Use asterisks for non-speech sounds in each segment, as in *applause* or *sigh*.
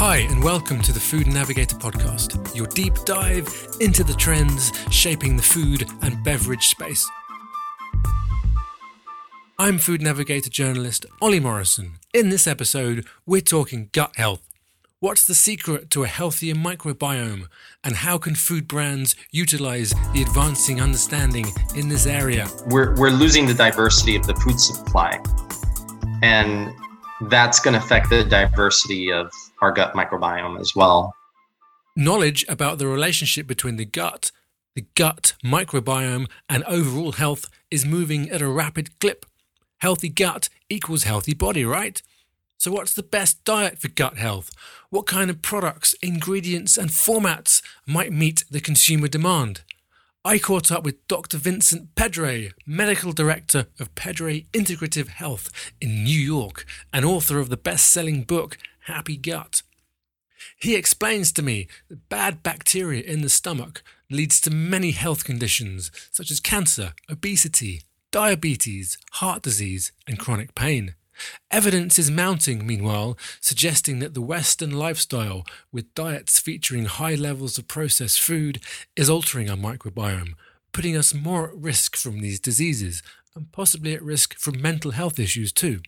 Hi, and welcome to the FoodNavigator podcast, your deep dive into the trends shaping the food and beverage space. I'm FoodNavigator journalist Ollie Morrison. In this episode, we're talking gut health. What's the secret to a healthier microbiome, and how can food brands utilize the advancing understanding in this area? We're, we're losing the diversity of the food supply, and that's going to affect the diversity of our gut microbiome as well. Knowledge about the relationship between the gut, the gut microbiome, and overall health is moving at a rapid clip. Healthy gut equals healthy body, right? So, what's the best diet for gut health? What kind of products, ingredients, and formats might meet the consumer demand? I caught up with Dr. Vincent Pedre, Medical Director of Pedre Integrative Health in New York and author of the best selling book Happy Gut. He explains to me that bad bacteria in the stomach leads to many health conditions such as cancer, obesity, diabetes, heart disease, and chronic pain. Evidence is mounting, meanwhile, suggesting that the Western lifestyle, with diets featuring high levels of processed food, is altering our microbiome, putting us more at risk from these diseases, and possibly at risk from mental health issues too.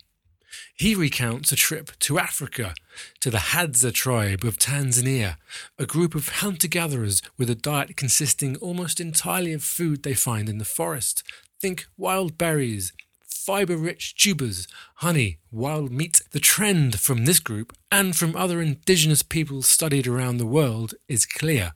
He recounts a trip to Africa, to the Hadza tribe of Tanzania, a group of hunter gatherers with a diet consisting almost entirely of food they find in the forest. Think wild berries, fiber rich tubers, honey, wild meat. The trend from this group and from other indigenous peoples studied around the world is clear.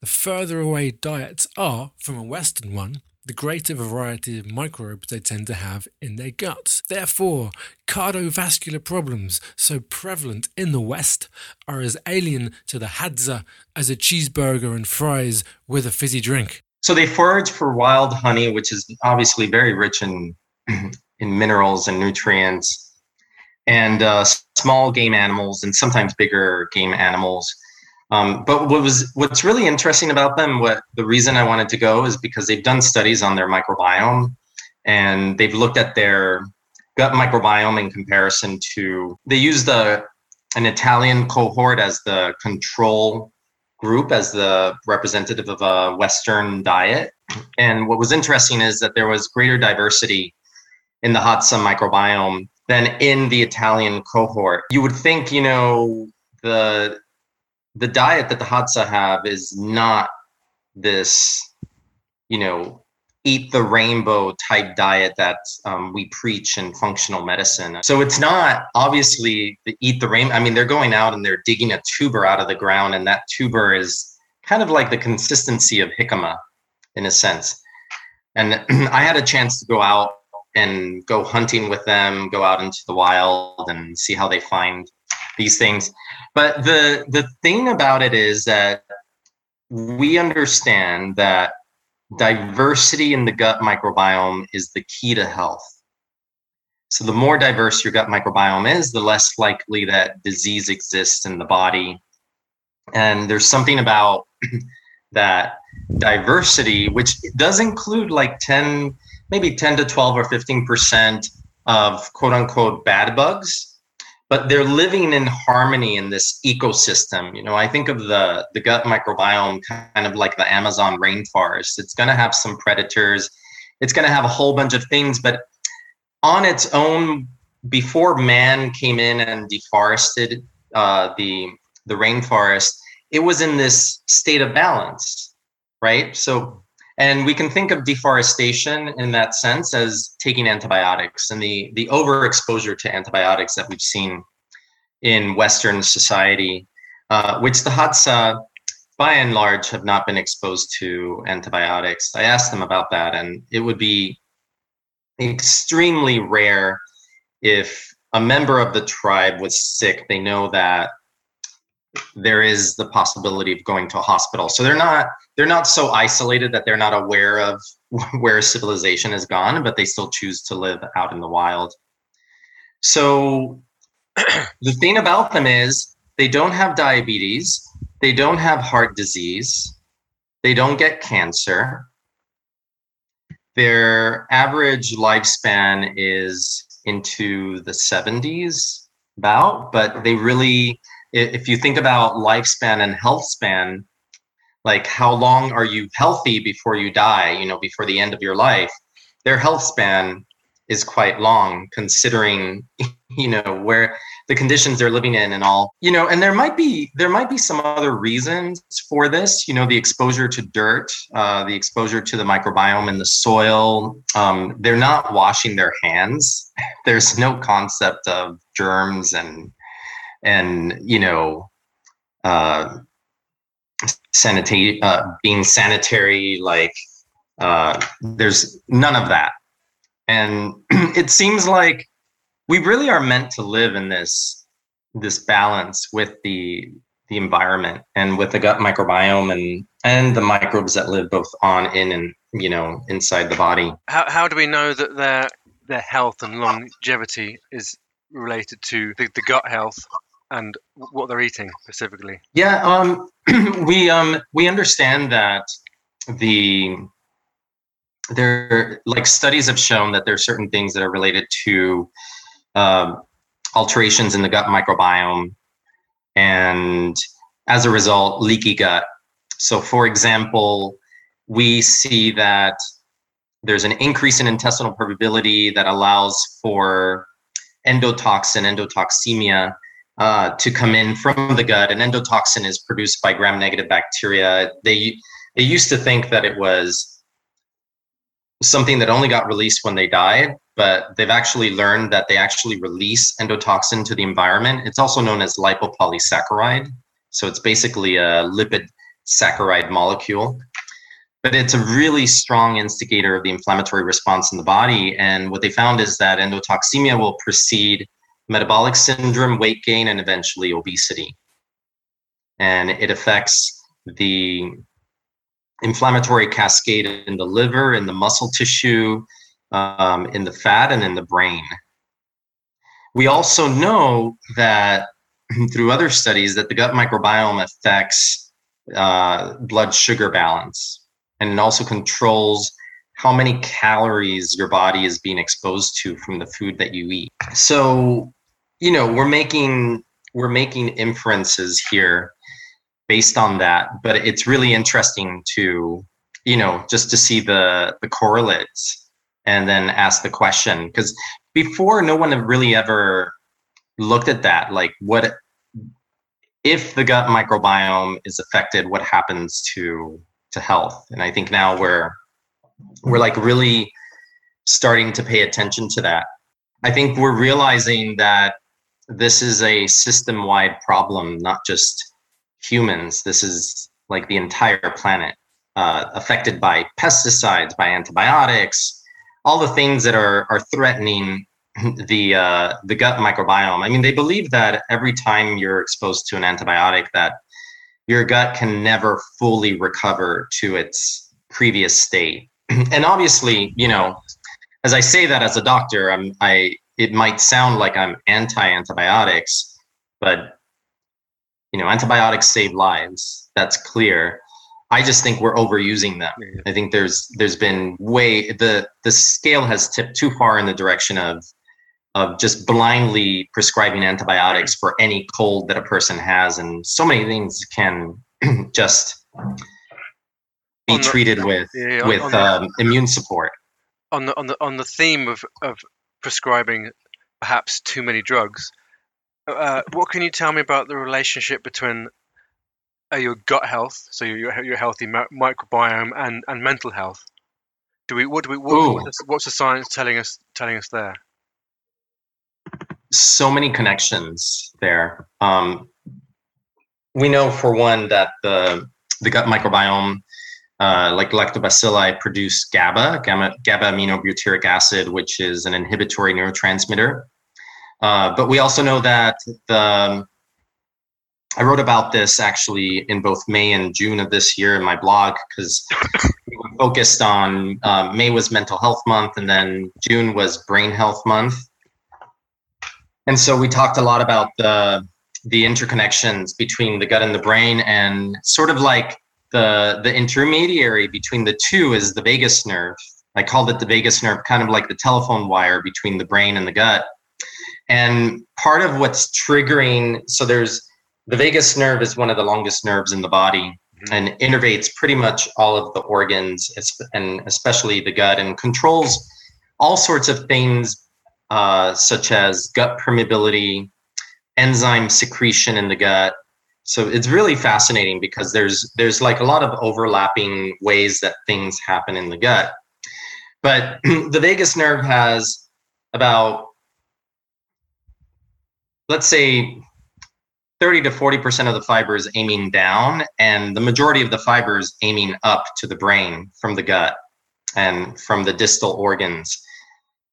The further away diets are from a Western one, the greater variety of microbes they tend to have in their guts. Therefore, cardiovascular problems, so prevalent in the West, are as alien to the Hadza as a cheeseburger and fries with a fizzy drink. So they forage for wild honey, which is obviously very rich in *clears throat* in minerals and nutrients, and uh, small game animals and sometimes bigger game animals. Um, but what was what's really interesting about them, what the reason I wanted to go is because they've done studies on their microbiome, and they've looked at their gut microbiome in comparison to they use the an Italian cohort as the control group as the representative of a Western diet. And what was interesting is that there was greater diversity in the Hadza microbiome than in the Italian cohort. You would think, you know, the the diet that the Hadza have is not this, you know, eat the rainbow type diet that um, we preach in functional medicine. So it's not obviously the eat the rainbow. I mean, they're going out and they're digging a tuber out of the ground, and that tuber is kind of like the consistency of jicama in a sense. And *clears throat* I had a chance to go out and go hunting with them, go out into the wild and see how they find these things. But the the thing about it is that we understand that diversity in the gut microbiome is the key to health. So the more diverse your gut microbiome is, the less likely that disease exists in the body. And there's something about *clears throat* that diversity, which does include like 10 maybe 10 to 12 or 15% of quote unquote bad bugs but they're living in harmony in this ecosystem. You know i think of the the gut microbiome kind of like the amazon rainforest. It's going to have some predators. It's going to have a whole bunch of things but on its own before man came in and deforested uh, the the rainforest it was in this state of balance right? So and we can think of deforestation in that sense as taking antibiotics and the, the overexposure to antibiotics that we've seen in Western society, uh, which the Hadza, by and large, have not been exposed to antibiotics. I asked them about that, and it would be extremely rare if a member of the tribe was sick. They know that there is the possibility of going to a hospital. So they're not they're not so isolated that they're not aware of *laughs* where civilization has gone, but they still choose to live out in the wild. So *clears throat* the thing about them is they don't have diabetes, they don't have heart disease, they don't get cancer. Their average lifespan is into the 70s about, but they really if you think about lifespan and health span, like how long are you healthy before you die, you know, before the end of your life, their health span is quite long considering, *laughs* you know, where the conditions they're living in and all. You know and there might be there might be some other reasons for this you know the exposure to dirt uh, the exposure to the microbiome in the soil. Um, they're not washing their hands. *laughs* There's no concept of germs and and you know uh, sanitate uh, being sanitary like uh, there's none of that. And *clears throat* it seems like we really are meant to live in this this balance with the the environment and with the gut microbiome and and the microbes that live both on in and you know inside the body. How, how do we know that their their health and longevity is related to the, the gut health and what they're eating specifically yeah um *clears throat* we um we understand that the there like studies have shown that there are certain things that are related to um, alterations in the gut microbiome, and as a result, leaky gut. So, for example, we see that there's an increase in intestinal permeability that allows for endotoxin, endotoxemia, uh, to come in from the gut. And endotoxin is produced by gram-negative bacteria. They they used to think that it was something that only got released when they died, but they've actually learned that they actually release endotoxin to the environment. It's also known as lipopolysaccharide. So it's basically a lipid saccharide molecule. But it's a really strong instigator of the inflammatory response in the body. And what they found is that endotoxemia will precede metabolic syndrome, weight gain, and eventually obesity. And it affects the inflammatory cascade in the liver, in the muscle tissue, um, in the fat, and in the brain. We also know that *clears throat* through other studies that the gut microbiome affects uh, blood sugar balance and it also controls how many calories your body is being exposed to from the food that you eat. So, you know, we're making we're making inferences here based on that. But it's really interesting to, you know, just to see the the correlates and then ask the question because before no one had really ever looked at that. Like, what if the gut microbiome is affected? What happens to to health? And I think now we're we're like really starting to pay attention to that. I think we're realizing that this is a system wide problem, not just humans. This is like the entire planet uh, affected by pesticides, by antibiotics, all the things that are are threatening *laughs* the uh, the gut microbiome. I mean, they believe that every time you're exposed to an antibiotic, that your gut can never fully recover to its previous state. *clears throat* and obviously, you know, as I say that as a doctor, I'm I it might sound like I'm anti antibiotics, but you know antibiotics save lives. That's clear. I just think we're overusing them. I think there's there's been way the the scale has tipped too far in the direction of of just blindly prescribing antibiotics for any cold that a person has and so many things can *clears throat* just be treated with with um, immune support on the on the on the theme of of prescribing perhaps too many drugs uh, what can you tell me about the relationship between uh, your gut health, so your your healthy microbiome, and, and mental health? Do we what do we what, what's the science telling us telling us there? So many connections there. Um, we know for one that the the gut microbiome, uh, like lactobacilli, produce GABA, gamma, GABA aminobutyric acid, which is an inhibitory neurotransmitter. Uh, but we also know that the um, I wrote about this actually in both May and June of this year in my blog because we were focused on uh, May was Mental Health Month and then June was Brain Health Month, and so we talked a lot about the the interconnections between the gut and the brain and sort of like the the intermediary between the two is the vagus nerve. I called it the vagus nerve, kind of like the telephone wire between the brain and the gut and part of what's triggering, so there's the vagus nerve is one of the longest nerves in the body mm-hmm. and innervates pretty much all of the organs and especially the gut and controls all sorts of things uh, such as gut permeability, enzyme secretion in the gut. So it's really fascinating because there's there's like a lot of overlapping ways that things happen in the gut. But *clears throat* the vagus nerve has about let's say 30 to 40% of the fibers aiming down and the majority of the fibers aiming up to the brain from the gut and from the distal organs.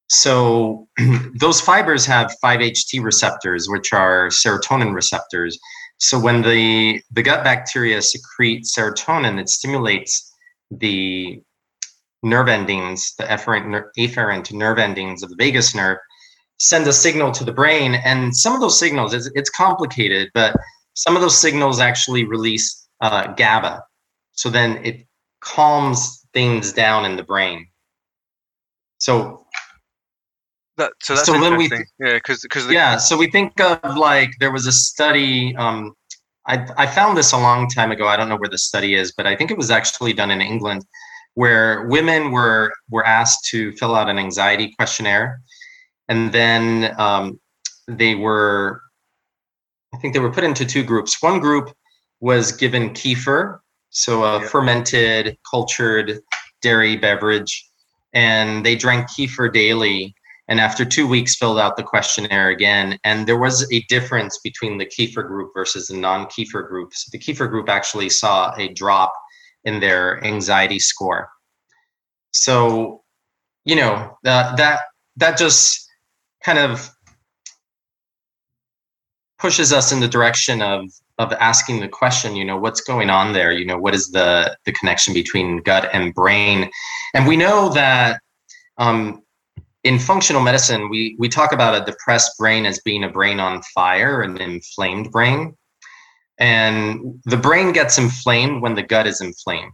So *clears throat* those fibers have 5-HT receptors, which are serotonin receptors. So when the, the gut bacteria secrete serotonin, it stimulates the nerve endings, the efferent, afferent nerve endings of the vagus nerve, send a signal to the brain. And some of those signals, it's, it's complicated, but some of those signals actually release uh, GABA. So then it calms things down in the brain. So that, so that's so when we yeah because because yeah so we think of like there was a study um I, I found this a long time ago. I don't know where the study is but i think it was actually done in england where women were were asked to fill out an anxiety questionnaire and then um, they were i think they were put into two groups. One group was given kefir so a yeah. fermented cultured dairy beverage and they drank kefir daily and after two weeks filled out the questionnaire again. And there was a difference between the kefir group versus the non-kefir group so the kefir group actually saw a drop in their anxiety score. So you know that that that just kind of pushes us in the direction of of asking the question you know what's going on there? You know what is the the connection between gut and brain? And we know that um, in functional medicine, we, we talk about a depressed brain as being a brain on fire, an inflamed brain. And the brain gets inflamed when the gut is inflamed.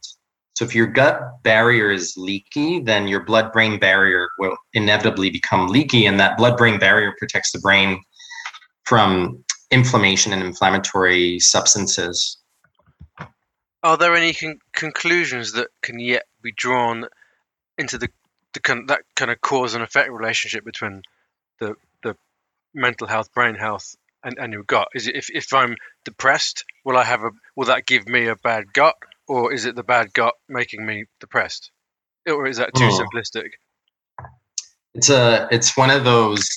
So if your gut barrier is leaky, then your blood brain barrier will inevitably become leaky. And that blood brain barrier protects the brain from inflammation and inflammatory substances. Are there any con- conclusions that can yet be drawn into the the kind that kind of cause and effect relationship between the the mental health, brain health, and, and your gut? Is it if, if I'm depressed, will I have a will that give me a bad gut, or is it the bad gut making me depressed, or is that too oh. simplistic? It's a it's one of those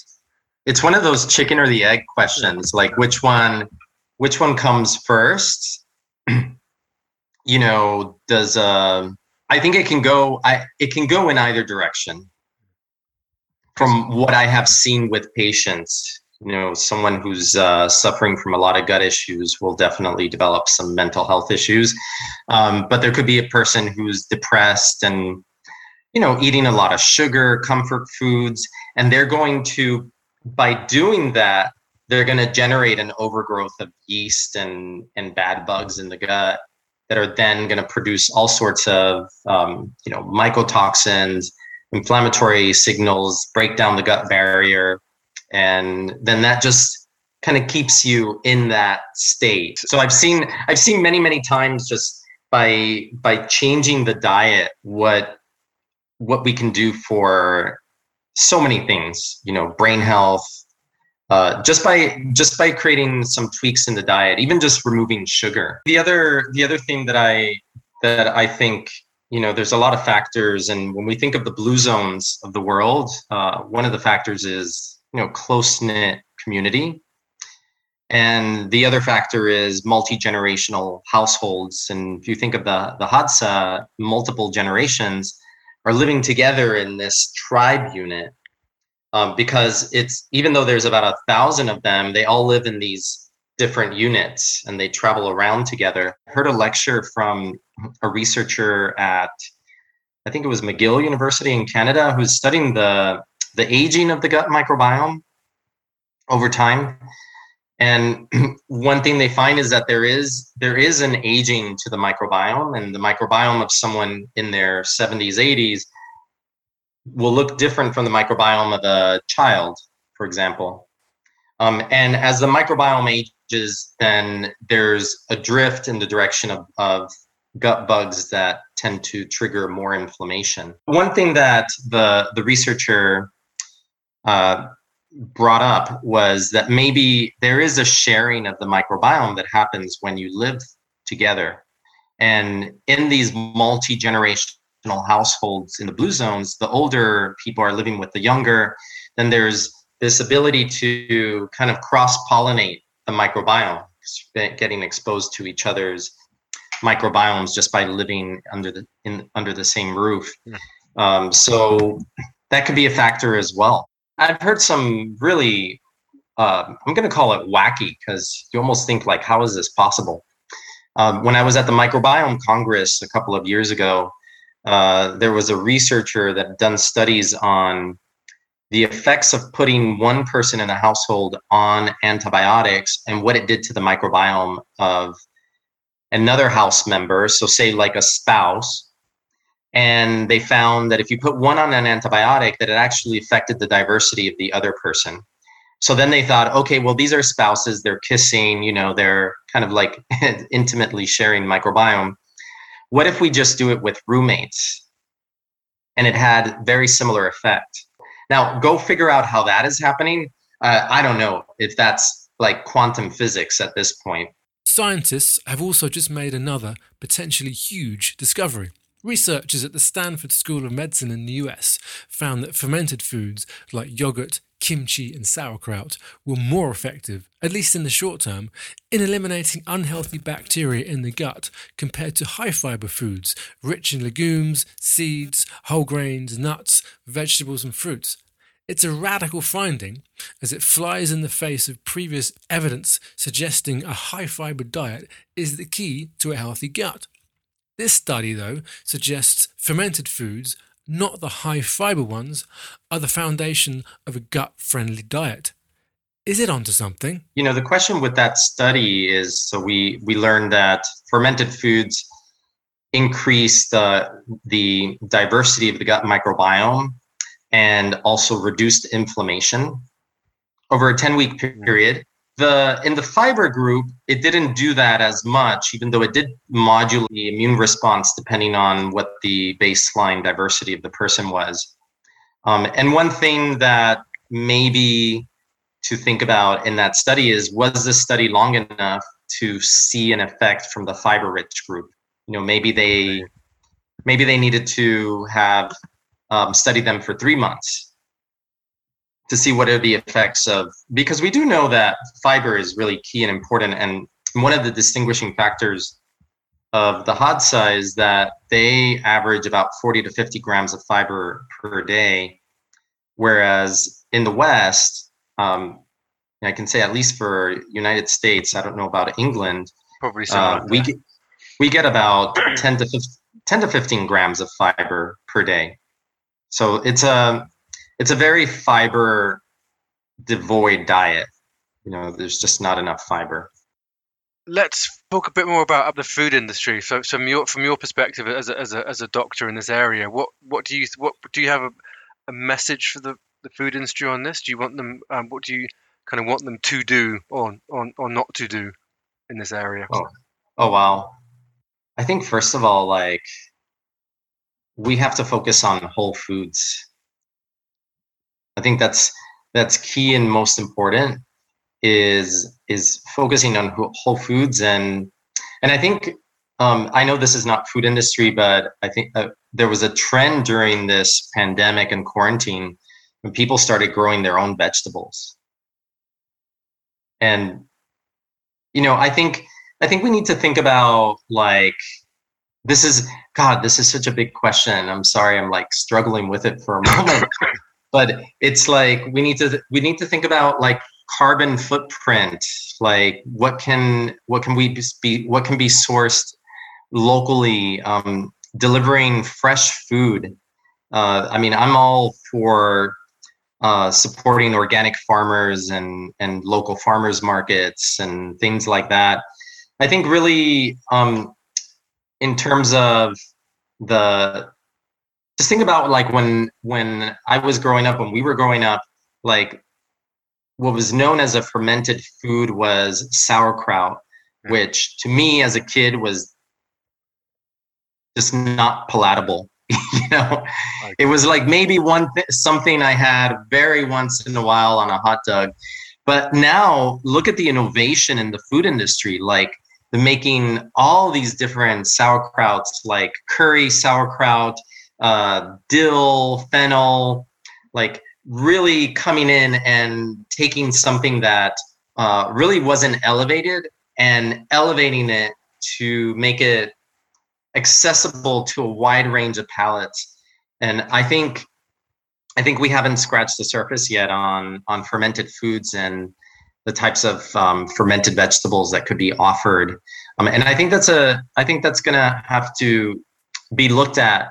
it's one of those chicken or the egg questions. Like which one which one comes first? *clears throat* you know, does uh I think it can go. I it can go in either direction. From what I have seen with patients, you know, someone who's uh, suffering from a lot of gut issues will definitely develop some mental health issues. Um, but there could be a person who's depressed and you know eating a lot of sugar, comfort foods, and they're going to by doing that they're going to generate an overgrowth of yeast and and bad bugs in the gut that are then going to produce all sorts of um, you know mycotoxins inflammatory signals break down the gut barrier and then that just kind of keeps you in that state. So i've seen i've seen many many times just by by changing the diet what what we can do for so many things you know brain health uh, just by just by creating some tweaks in the diet, even just removing sugar. The other the other thing that I that I think you know there's a lot of factors, and when we think of the blue zones of the world, uh, one of the factors is you know close knit community, and the other factor is multi generational households. And if you think of the the Hadza, multiple generations are living together in this tribe unit um, because it's even though there's about a thousand of them, they all live in these different units and they travel around together. I heard a lecture from a researcher at I think it was McGill University in Canada who's studying the the aging of the gut microbiome over time. And *clears throat* one thing they find is that there is there is an aging to the microbiome, and the microbiome of someone in their 70s, 80s will look different from the microbiome of a child, for example. Um, and as the microbiome ages, then there's a drift in the direction of, of gut bugs that tend to trigger more inflammation. One thing that the the researcher uh, brought up was that maybe there is a sharing of the microbiome that happens when you live together, and in these multi generational households in the blue zones, the older people are living with the younger. Then there's this ability to kind of cross pollinate the microbiome, getting exposed to each other's microbiomes just by living under the in under the same roof. Um, so that could be a factor as well. I've heard some really, uh, I'm going to call it wacky because you almost think like, how is this possible? Um, when I was at the Microbiome Congress a couple of years ago, uh, there was a researcher that done studies on the effects of putting one person in a household on antibiotics and what it did to the microbiome of another house member, so say like a spouse, and they found that if you put one on an antibiotic, that it actually affected the diversity of the other person. So then they thought, okay, well, these are spouses, they're kissing, you know, they're kind of like *laughs* intimately sharing microbiome. What if we just do it with roommates? And it had very similar effect. Now, go figure out how that is happening. Uh, I don't know if that's like quantum physics at this point. Scientists have also just made another potentially huge discovery. Researchers at the Stanford School of Medicine in the US found that fermented foods like yogurt, kimchi, and sauerkraut were more effective, at least in the short term, in eliminating unhealthy bacteria in the gut compared to high fiber foods rich in legumes, seeds, whole grains, nuts, vegetables, and fruits. It's a radical finding as it flies in the face of previous evidence suggesting a high fiber diet is the key to a healthy gut. This study, though, suggests fermented foods, not the high fiber ones, are the foundation of a gut friendly diet. Is it onto something? You know, the question with that study is so we, we learned that fermented foods increase the, the diversity of the gut microbiome and also reduced inflammation over a 10 week mm-hmm. period. The in the fiber group, it didn't do that as much, even though it did modulate the immune response depending on what the baseline diversity of the person was. Um, and one thing that maybe to think about in that study is was this study long enough to see an effect from the fiber rich group? You know, maybe they maybe they needed to have um, study them for three months to see what are the effects of because we do know that fiber is really key and important. And one of the distinguishing factors of the hadza is that they average about 40 to 50 grams of fiber per day. Whereas in the west um, i can say at least for united states i don't know about england probably uh, we get, we get about 10 to 15, 10 to 15 grams of fiber per day. So it's a it's a very fiber devoid diet. You know, there's just not enough fiber. Let's talk a bit more about the food industry. So, from your from your perspective as a, as a, as a doctor in this area, what what do you what do you have a, a message for the, the food industry on this? Do you want them? Um, what do you kind of want them to do or or, or not to do in this area? Oh, oh wow. I think first of all, like we have to focus on whole foods. I think that's that's key and most important is is focusing on whole foods. And and I think um, I know this is not food industry, but I think uh, there was a trend during this pandemic and quarantine when people started growing their own vegetables. And you know, I think I think we need to think about like this is god this is such a big question. I'm sorry i'm like struggling with it for a *laughs* moment but it's like we need to we need to think about like carbon footprint. Like what can what can we be what can be sourced locally um, delivering fresh food? Uh, i mean i'm all for uh, supporting organic farmers and and local farmers markets and things like that. I think really um, in terms of the just think about like when when I was growing up when we were growing up like what was known as a fermented food was sauerkraut, Mm. which to me as a kid was just not palatable. *laughs* you know, Okay. it was like maybe one th- something I had very once in a while on a hot dog. But now look at the innovation in the food industry, like the making all these different sauerkrauts, like curry sauerkraut, uh, dill, fennel, like really coming in and taking something that uh, really wasn't elevated and elevating it to make it accessible to a wide range of palates. And I think I think we haven't scratched the surface yet on on fermented foods and the types of um, fermented vegetables that could be offered. Um, and I think that's a I think that's gonna have to be looked at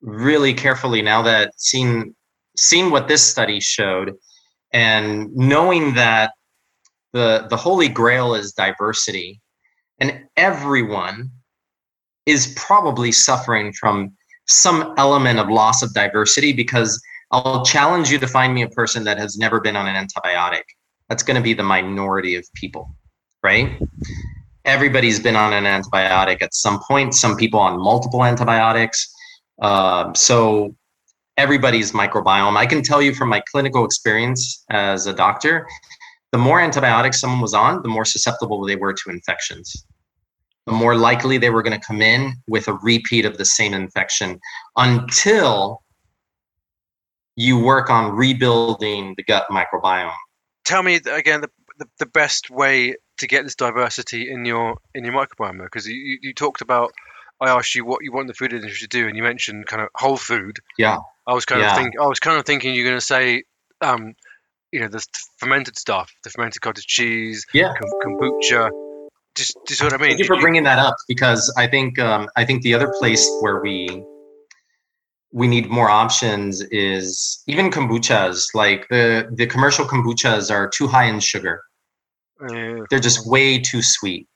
really carefully now that seeing seeing what this study showed and knowing that the the holy grail is diversity and everyone is probably suffering from some element of loss of diversity because I'll challenge you to find me a person that has never been on an antibiotic. That's going to be the minority of people, right? Everybody's been on an antibiotic at some point, some people on multiple antibiotics. Uh, so everybody's microbiome. I can tell you from my clinical experience as a doctor, the more antibiotics someone was on, the more susceptible they were to infections. The more likely they were going to come in with a repeat of the same infection until you work on rebuilding the gut microbiome. Tell me again the, the, the best way to get this diversity in your in your microbiome because you, you talked about I asked you what you want the food industry to do and you mentioned kind of whole food. Yeah. I was kind Yeah. of think I was kind of thinking you're going to say um you know the fermented stuff, the fermented cottage cheese, Yeah. kombucha. Just, see what I mean? Thank you for bringing that up because I think um, I think the other place where we we need more options is even kombuchas. Like the the commercial kombuchas are too high in sugar. Uh, They're just way too sweet,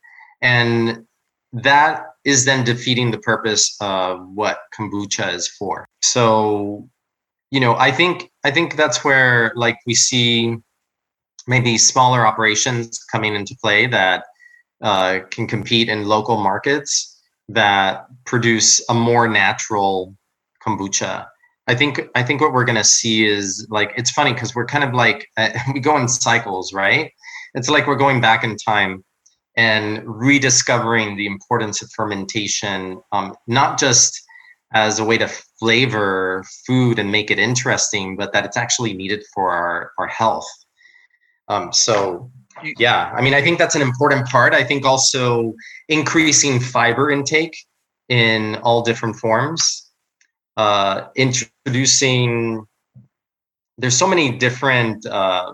and that is then defeating the purpose of what kombucha is for. So, you know, I think I think that's where like we see maybe smaller operations coming into play that uh, can compete in local markets that produce a more natural kombucha. I think I think what we're gonna see is like it's funny because we're kind of like uh, *laughs* we go in cycles, right? It's like we're going back in time and rediscovering the importance of fermentation, um, not just as a way to flavor food and make it interesting, but that it's actually needed for our, our health. Um, so, yeah, I mean, I think that's an important part. I think also increasing fiber intake in all different forms, uh, introducing, there's so many different uh,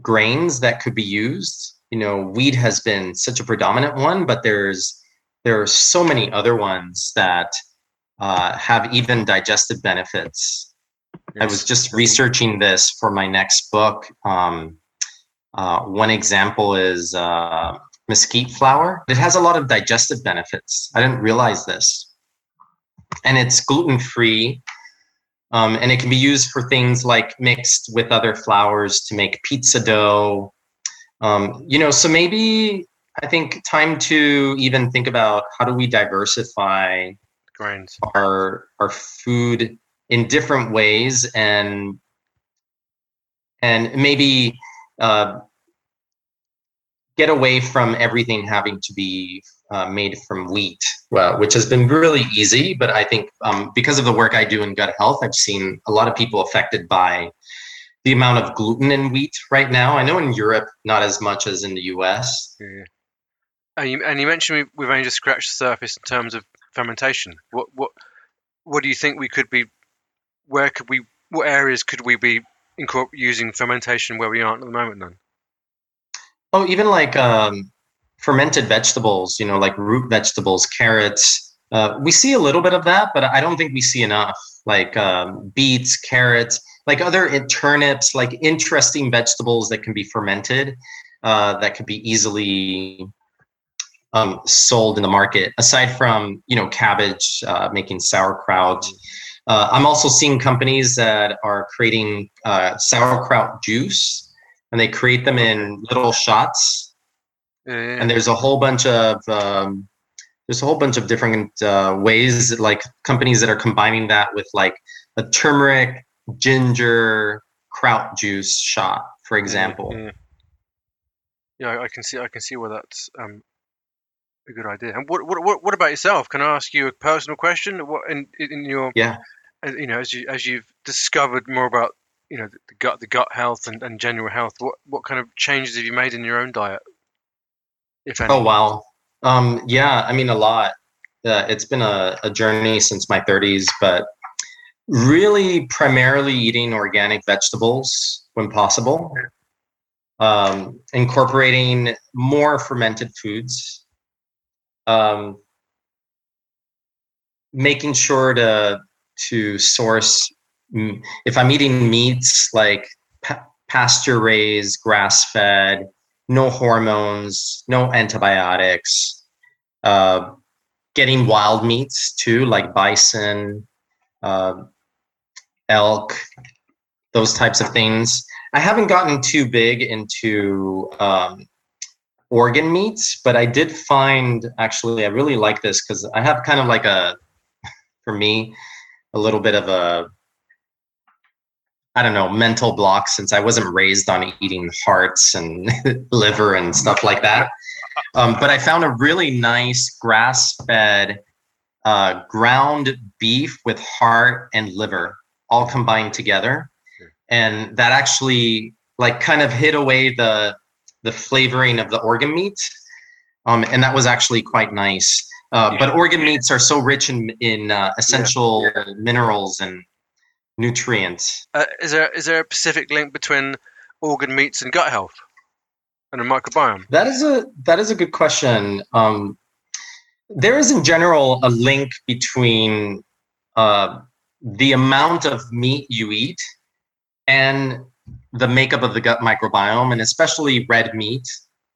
grains that could be used. You know, weed has been such a predominant one, but there's there are so many other ones that uh, have even digestive benefits. I was just researching this for my next book. Um, uh, one example is uh, mesquite flour. It has a lot of digestive benefits. I didn't realize this. And it's gluten free. Um, and it can be used for things like mixed with other flours to make pizza dough. Um, you know, so maybe I think time to even think about how do we diversify grains. our our food in different ways and and maybe uh, get away from everything having to be uh, made from wheat, well, which has been really easy. But I think um, because of the work I do in gut health, I've seen a lot of people affected by the amount of gluten in wheat right now. I know in Europe, not as much as in the US. Yeah. And you, and you mentioned we, we've only just scratched the surface in terms of fermentation. What what what do you think we could be? Where could we? What areas could we be incorpor- using fermentation where we aren't at the moment? Then Oh, even like um, fermented vegetables, you know, like root vegetables, carrots. Uh, we see a little bit of that, but I don't think we see enough. Like um, beets, carrots, like other turnips, like interesting vegetables that can be fermented, uh, that could be easily um, sold in the market. Aside from you know cabbage, uh, making sauerkraut. Uh, I'm also seeing companies that are creating uh, sauerkraut juice and they create them in little shots. Yeah, And there's a whole bunch of um, there's a whole bunch of different uh, ways, like companies that are combining that with like a turmeric, ginger, kraut juice shot, for example. Yeah, yeah, I can see. I can see where that's um, a good idea. And what, what, what, what about yourself? Can I ask you a personal question? What in, in your Yeah. you know, as you as you've discovered more about you know the, the gut, the gut health and, and general health, what what kind of changes have you made in your own diet, if any? Oh wow. Um, yeah, I mean a lot. Uh, it's been a, a journey since my 30s, but really primarily eating organic vegetables when possible. Um, incorporating more fermented foods. Um, making sure to to source if I'm eating meats like pa- pasture raised, grass fed, no hormones, no antibiotics. Uh, getting wild meats too, like bison, uh, elk, those types of things. I haven't gotten too big into um, organ meats, but I did find actually I really like this because I have kind of like a, *laughs* for me, a little bit of a I don't know, mental block since I wasn't raised on eating hearts and *laughs* liver and stuff like that. Um, but I found a really nice grass fed uh, ground beef with heart and liver all combined together. And that actually like kind of hid away the the flavoring of the organ meat. Um, and that was actually quite nice. Uh, But organ meats are so rich in in uh, essential minerals and nutrients. Uh, is there is there a specific link between organ meats and gut health and a microbiome? That is a that is a good question. Um, there is in general a link between uh, the amount of meat you eat and the makeup of the gut microbiome, and especially red meat,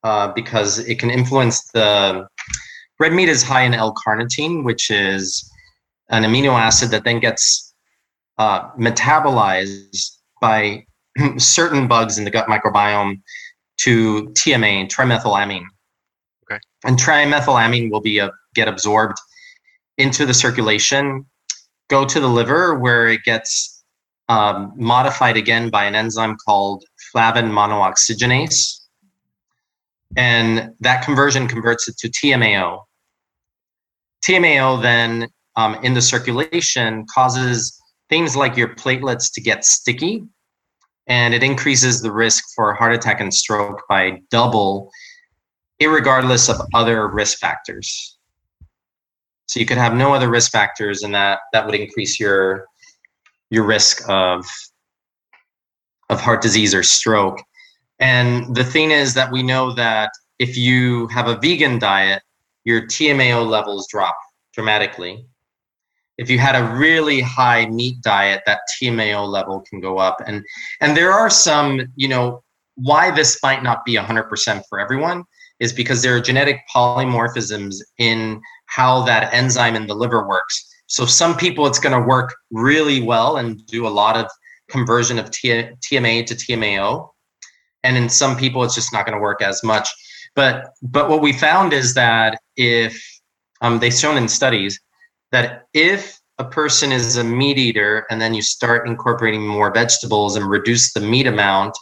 uh, because it can influence the red meat is high in L-carnitine, which is an amino acid that then gets uh, metabolized by *clears throat* certain bugs in the gut microbiome to TMA, trimethylamine. Okay. And trimethylamine will be a, get absorbed into the circulation, go to the liver where it gets um, modified again by an enzyme called flavin monooxygenase. And that conversion converts it to TMAO. TMAO then um, in the circulation causes things like your platelets to get sticky and it increases the risk for heart attack and stroke by double irregardless of other risk factors. So you could have no other risk factors and that that would increase your your risk of of heart disease or stroke. And the thing is that we know that if you have a vegan diet your tmao levels drop dramatically if you had a really high meat diet that tmao level can go up. And and there are some you know why this might not be 100% for everyone is because there are genetic polymorphisms in how that enzyme in the liver works. So some people it's going to work really well and do a lot of conversion of T- tma to tmao and in some people it's just not going to work as much. But but what we found is that if um, they've shown in studies that if a person is a meat eater and then you start incorporating more vegetables and reduce the meat amount,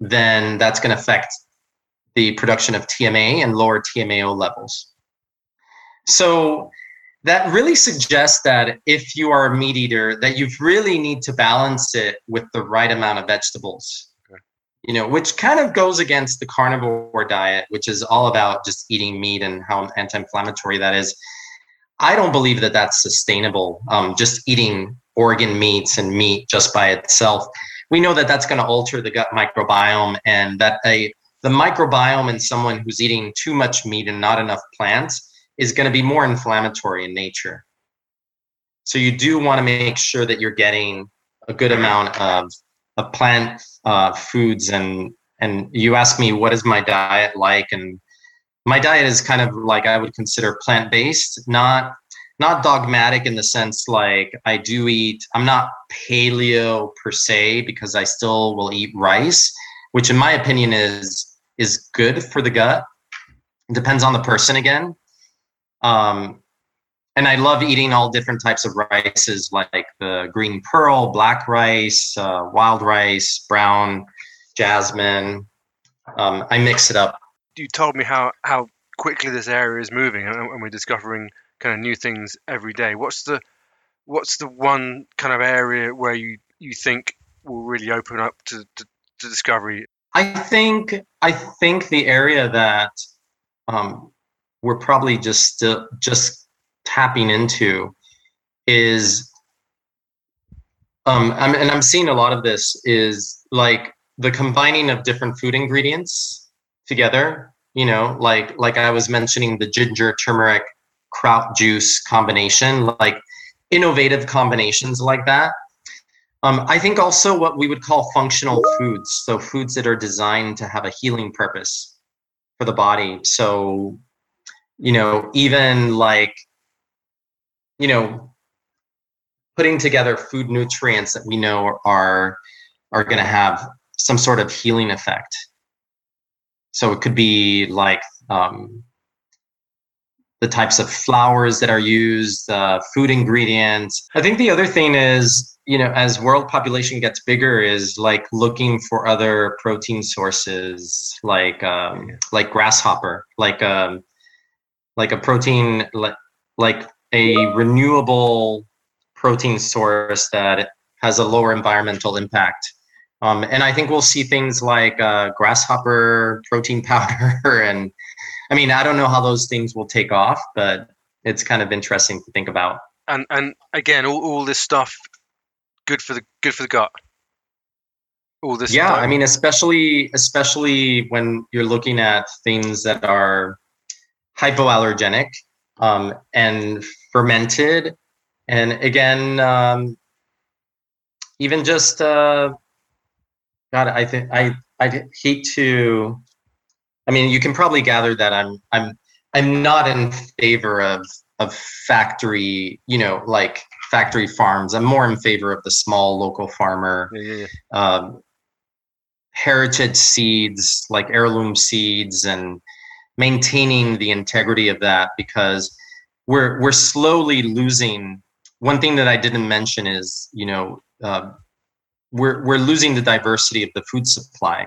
then that's going to affect the production of TMA and lower TMAO levels. So that really suggests that if you are a meat eater, that you really need to balance it with the right amount of vegetables. You know, which kind of goes against the carnivore diet, which is all about just eating meat and how anti-inflammatory that is. I don't believe that that's sustainable. Um, just eating organ meats and meat just by itself, we know that that's going to alter the gut microbiome, and that a the microbiome in someone who's eating too much meat and not enough plants is going to be more inflammatory in nature. So you do want to make sure that you're getting a good amount of of plant uh, foods and and you ask me what is my diet like and my diet is kind of like I would consider plant based, not not dogmatic in the sense like I do eat. I'm not paleo per se because I still will eat rice, which in my opinion is is good for the gut. Depends on the person again. Um, and I love eating all different types of rices, like the green pearl, black rice, uh, wild rice, brown, jasmine. Um, I mix it up. You told me how how quickly this area is moving, and, and we're discovering kind of new things every day. What's the what's the one kind of area where you you think will really open up to, to, to discovery? I think I think the area that um, we're probably just still just tapping into is um I'm, and i'm seeing a lot of this is like the combining of different food ingredients together you know like like i was mentioning the ginger turmeric kraut juice combination like innovative combinations like that um, i think also what we would call functional foods so foods that are designed to have a healing purpose for the body so you know even like you know, putting together food nutrients that we know are are going to have some sort of healing effect. So it could be like um, the types of flours that are used, uh, food ingredients. I think the other thing is, you know, as world population gets bigger, is like looking for other protein sources, like um, like grasshopper, like um, like a protein like like a renewable protein source that has a lower environmental impact. Um, and I think we'll see things like uh, grasshopper protein *laughs* powder. And I mean, I don't know how those things will take off, but it's kind of interesting to think about. And and again, all, all this stuff good for the good for the gut. All this. Yeah, I mean, especially especially when you're looking at things that are hypoallergenic um, and fermented. And again, um, even just uh, God, I think I I hate to. I mean, you can probably gather that I'm I'm I'm not in favor of of factory, you know, like factory farms. I'm more in favor of the small local farmer, yeah, yeah. Um, heritage seeds like heirloom seeds, and maintaining the integrity of that because we're we're slowly losing. One thing that I didn't mention is you know uh, we're we're losing the diversity of the food supply,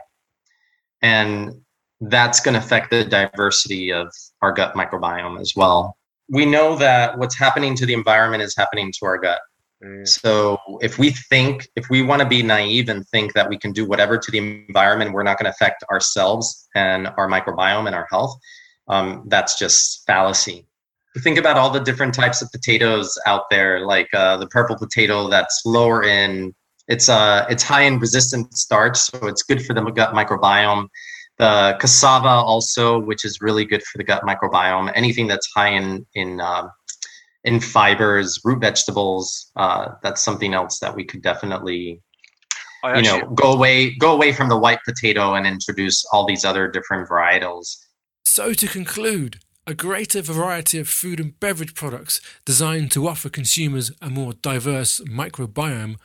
and that's going to affect the diversity of our gut microbiome as well. We know that what's happening to the environment is happening to our gut. Mm. So if we think, if we want to be naive and think that we can do whatever to the environment, we're not going to affect ourselves and our microbiome and our health, um, that's just fallacy think about all the different types of potatoes out there, like uh, the purple potato that's lower in it's uh it's high in resistant starch, so it's good for the gut microbiome. The cassava also, which is really good for the gut microbiome. Anything that's high in in uh, in fibers, root vegetables, uh, that's something else that we could definitely you know go away go away from the white potato and introduce all these other different varietals. So to conclude, a greater variety of food and beverage products designed to offer consumers a more diverse microbiome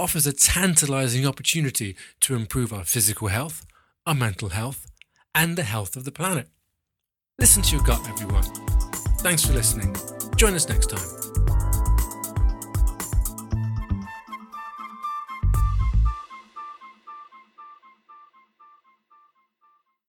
offers a tantalizing opportunity to improve our physical health, our mental health, and the health of the planet. Listen to your gut, everyone. Thanks for listening. Join us next time.